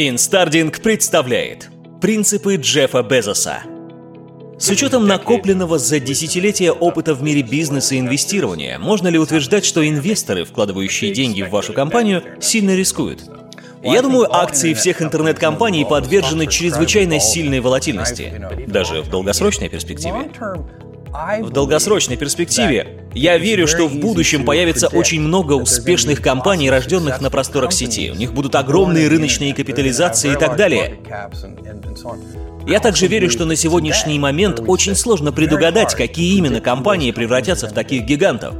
Инстардинг представляет Принципы Джеффа Безоса с учетом накопленного за десятилетия опыта в мире бизнеса и инвестирования, можно ли утверждать, что инвесторы, вкладывающие деньги в вашу компанию, сильно рискуют? Я думаю, акции всех интернет-компаний подвержены чрезвычайно сильной волатильности, даже в долгосрочной перспективе. В долгосрочной перспективе я верю, что в будущем появится очень много успешных компаний, рожденных на просторах сети. У них будут огромные рыночные капитализации и так далее. Я также верю, что на сегодняшний момент очень сложно предугадать, какие именно компании превратятся в таких гигантов.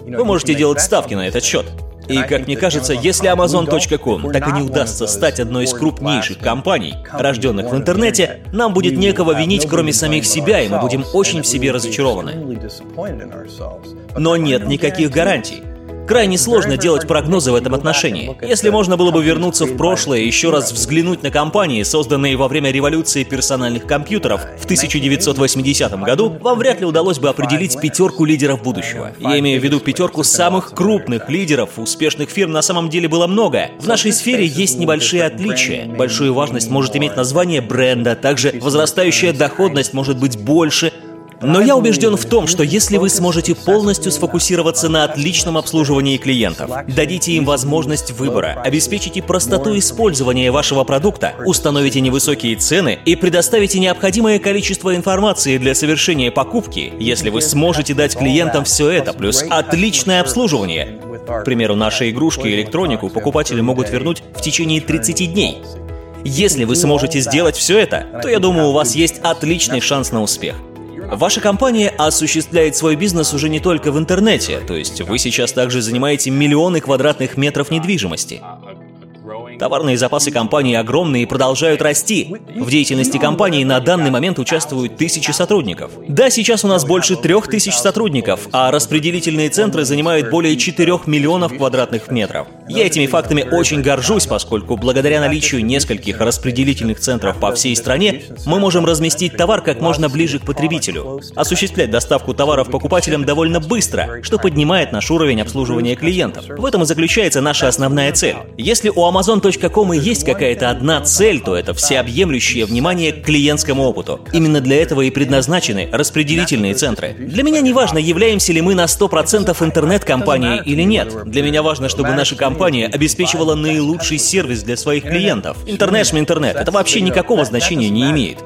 Вы можете делать ставки на этот счет. И, как мне кажется, если Amazon.com так и не удастся стать одной из крупнейших компаний, рожденных в интернете, нам будет некого винить, кроме самих себя, и мы будем очень в себе разочарованы. Но нет никаких гарантий. Крайне сложно делать прогнозы в этом отношении. Если можно было бы вернуться в прошлое и еще раз взглянуть на компании, созданные во время революции персональных компьютеров в 1980 году, вам вряд ли удалось бы определить пятерку лидеров будущего. Я имею в виду пятерку самых крупных лидеров, успешных фирм на самом деле было много. В нашей сфере есть небольшие отличия. Большую важность может иметь название бренда, также возрастающая доходность может быть больше, но я убежден в том, что если вы сможете полностью сфокусироваться на отличном обслуживании клиентов, дадите им возможность выбора, обеспечите простоту использования вашего продукта, установите невысокие цены и предоставите необходимое количество информации для совершения покупки, если вы сможете дать клиентам все это, плюс отличное обслуживание. К примеру, наши игрушки и электронику покупатели могут вернуть в течение 30 дней. Если вы сможете сделать все это, то я думаю, у вас есть отличный шанс на успех. Ваша компания осуществляет свой бизнес уже не только в интернете, то есть вы сейчас также занимаете миллионы квадратных метров недвижимости. Товарные запасы компании огромные и продолжают расти. В деятельности компании на данный момент участвуют тысячи сотрудников. Да, сейчас у нас больше трех тысяч сотрудников, а распределительные центры занимают более 4 миллионов квадратных метров. Я этими фактами очень горжусь, поскольку благодаря наличию нескольких распределительных центров по всей стране мы можем разместить товар как можно ближе к потребителю, осуществлять доставку товаров покупателям довольно быстро, что поднимает наш уровень обслуживания клиентов. В этом и заключается наша основная цель. Если у Amazon.com и есть какая-то одна цель, то это всеобъемлющее внимание к клиентскому опыту. Именно для этого и предназначены распределительные центры. Для меня не важно, являемся ли мы на 100% интернет-компанией или нет. Для меня важно, чтобы наша компания обеспечивала наилучший сервис для своих клиентов. Интернет интернет, это вообще никакого значения не имеет.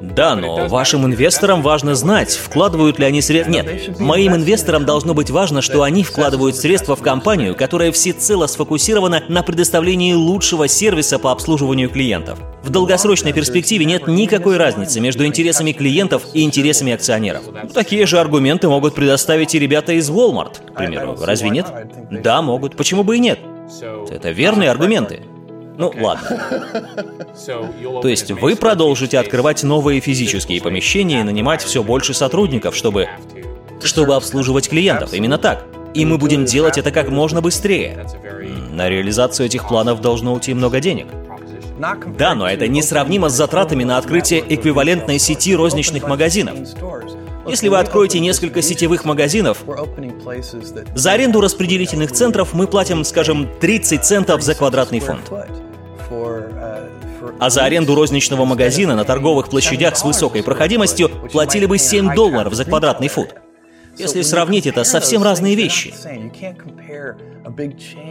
Да, но вашим инвесторам важно знать, вкладывают ли они средства. Нет, моим инвесторам должно быть важно, что они вкладывают средства в компанию, которая всецело сфокусирована на предоставлении лучшего сервиса по обслуживанию клиентов. В долгосрочной перспективе нет никакой разницы между интересами клиентов и интересами акционеров. Такие же аргументы могут предоставить и ребята из Walmart, к примеру. Разве нет? Да, могут. Почему бы и нет? Это верные аргументы. Ну, ладно. То есть вы продолжите открывать новые физические помещения и нанимать все больше сотрудников, чтобы... чтобы обслуживать клиентов. Именно так. И мы будем делать это как можно быстрее. На реализацию этих планов должно уйти много денег. Да, но это несравнимо с затратами на открытие эквивалентной сети розничных магазинов. Если вы откроете несколько сетевых магазинов, за аренду распределительных центров мы платим, скажем, 30 центов за квадратный фунт. А за аренду розничного магазина на торговых площадях с высокой проходимостью платили бы 7 долларов за квадратный фут. Если сравнить, это совсем разные вещи.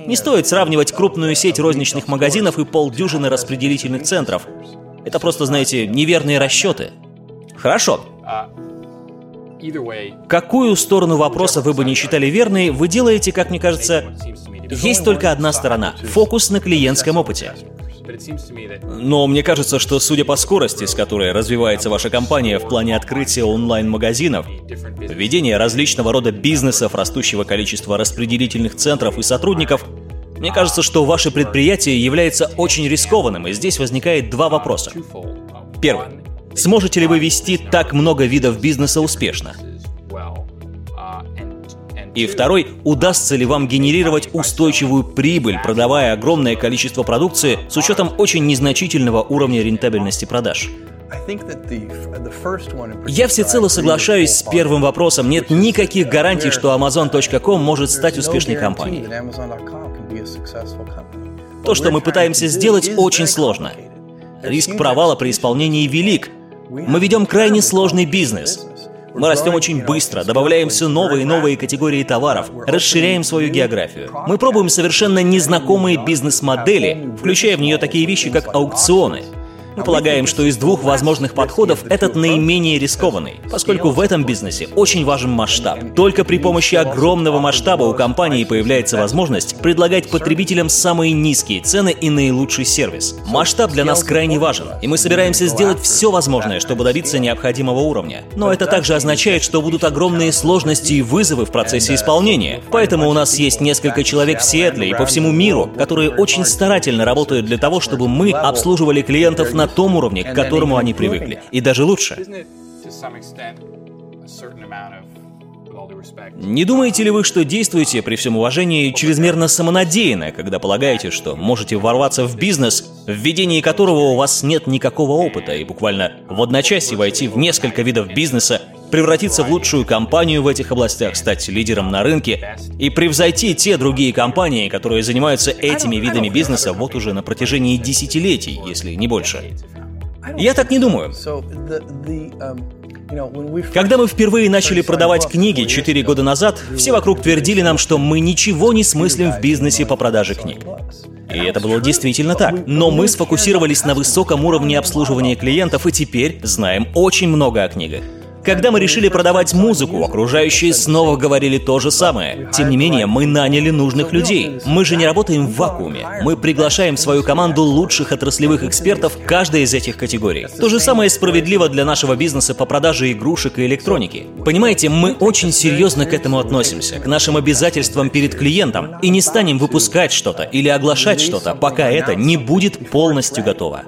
Не стоит сравнивать крупную сеть розничных магазинов и полдюжины распределительных центров. Это просто, знаете, неверные расчеты. Хорошо. Какую сторону вопроса вы бы не считали верной, вы делаете, как мне кажется, есть только одна сторона — фокус на клиентском опыте. Но мне кажется, что судя по скорости, с которой развивается ваша компания в плане открытия онлайн-магазинов, ведения различного рода бизнесов, растущего количества распределительных центров и сотрудников, мне кажется, что ваше предприятие является очень рискованным, и здесь возникает два вопроса. Первый. Сможете ли вы вести так много видов бизнеса успешно? И второй, удастся ли вам генерировать устойчивую прибыль, продавая огромное количество продукции с учетом очень незначительного уровня рентабельности продаж. Я всецело соглашаюсь с первым вопросом. Нет никаких гарантий, что Amazon.com может стать успешной компанией. То, что мы пытаемся сделать, очень сложно. Риск провала при исполнении велик. Мы ведем крайне сложный бизнес. Мы растем очень быстро, добавляем все новые и новые категории товаров, расширяем свою географию. Мы пробуем совершенно незнакомые бизнес-модели, включая в нее такие вещи, как аукционы. Мы полагаем, что из двух возможных подходов этот наименее рискованный, поскольку в этом бизнесе очень важен масштаб. Только при помощи огромного масштаба у компании появляется возможность предлагать потребителям самые низкие цены и наилучший сервис. Масштаб для нас крайне важен, и мы собираемся сделать все возможное, чтобы добиться необходимого уровня. Но это также означает, что будут огромные сложности и вызовы в процессе исполнения. Поэтому у нас есть несколько человек в Сиэтле и по всему миру, которые очень старательно работают для того, чтобы мы обслуживали клиентов на на том уровне, к которому они привыкли. И даже лучше. Не думаете ли вы, что действуете, при всем уважении, чрезмерно самонадеянно, когда полагаете, что можете ворваться в бизнес, в ведении которого у вас нет никакого опыта, и буквально в одночасье войти в несколько видов бизнеса, превратиться в лучшую компанию в этих областях, стать лидером на рынке и превзойти те другие компании, которые занимаются этими видами бизнеса вот уже на протяжении десятилетий, если не больше. Я так не думаю. Когда мы впервые начали продавать книги 4 года назад, все вокруг твердили нам, что мы ничего не смыслим в бизнесе по продаже книг. И это было действительно так. Но мы сфокусировались на высоком уровне обслуживания клиентов и теперь знаем очень много о книгах. Когда мы решили продавать музыку, окружающие снова говорили то же самое. Тем не менее, мы наняли нужных людей. Мы же не работаем в вакууме. Мы приглашаем в свою команду лучших отраслевых экспертов каждой из этих категорий. То же самое справедливо для нашего бизнеса по продаже игрушек и электроники. Понимаете, мы очень серьезно к этому относимся, к нашим обязательствам перед клиентом, и не станем выпускать что-то или оглашать что-то, пока это не будет полностью готово.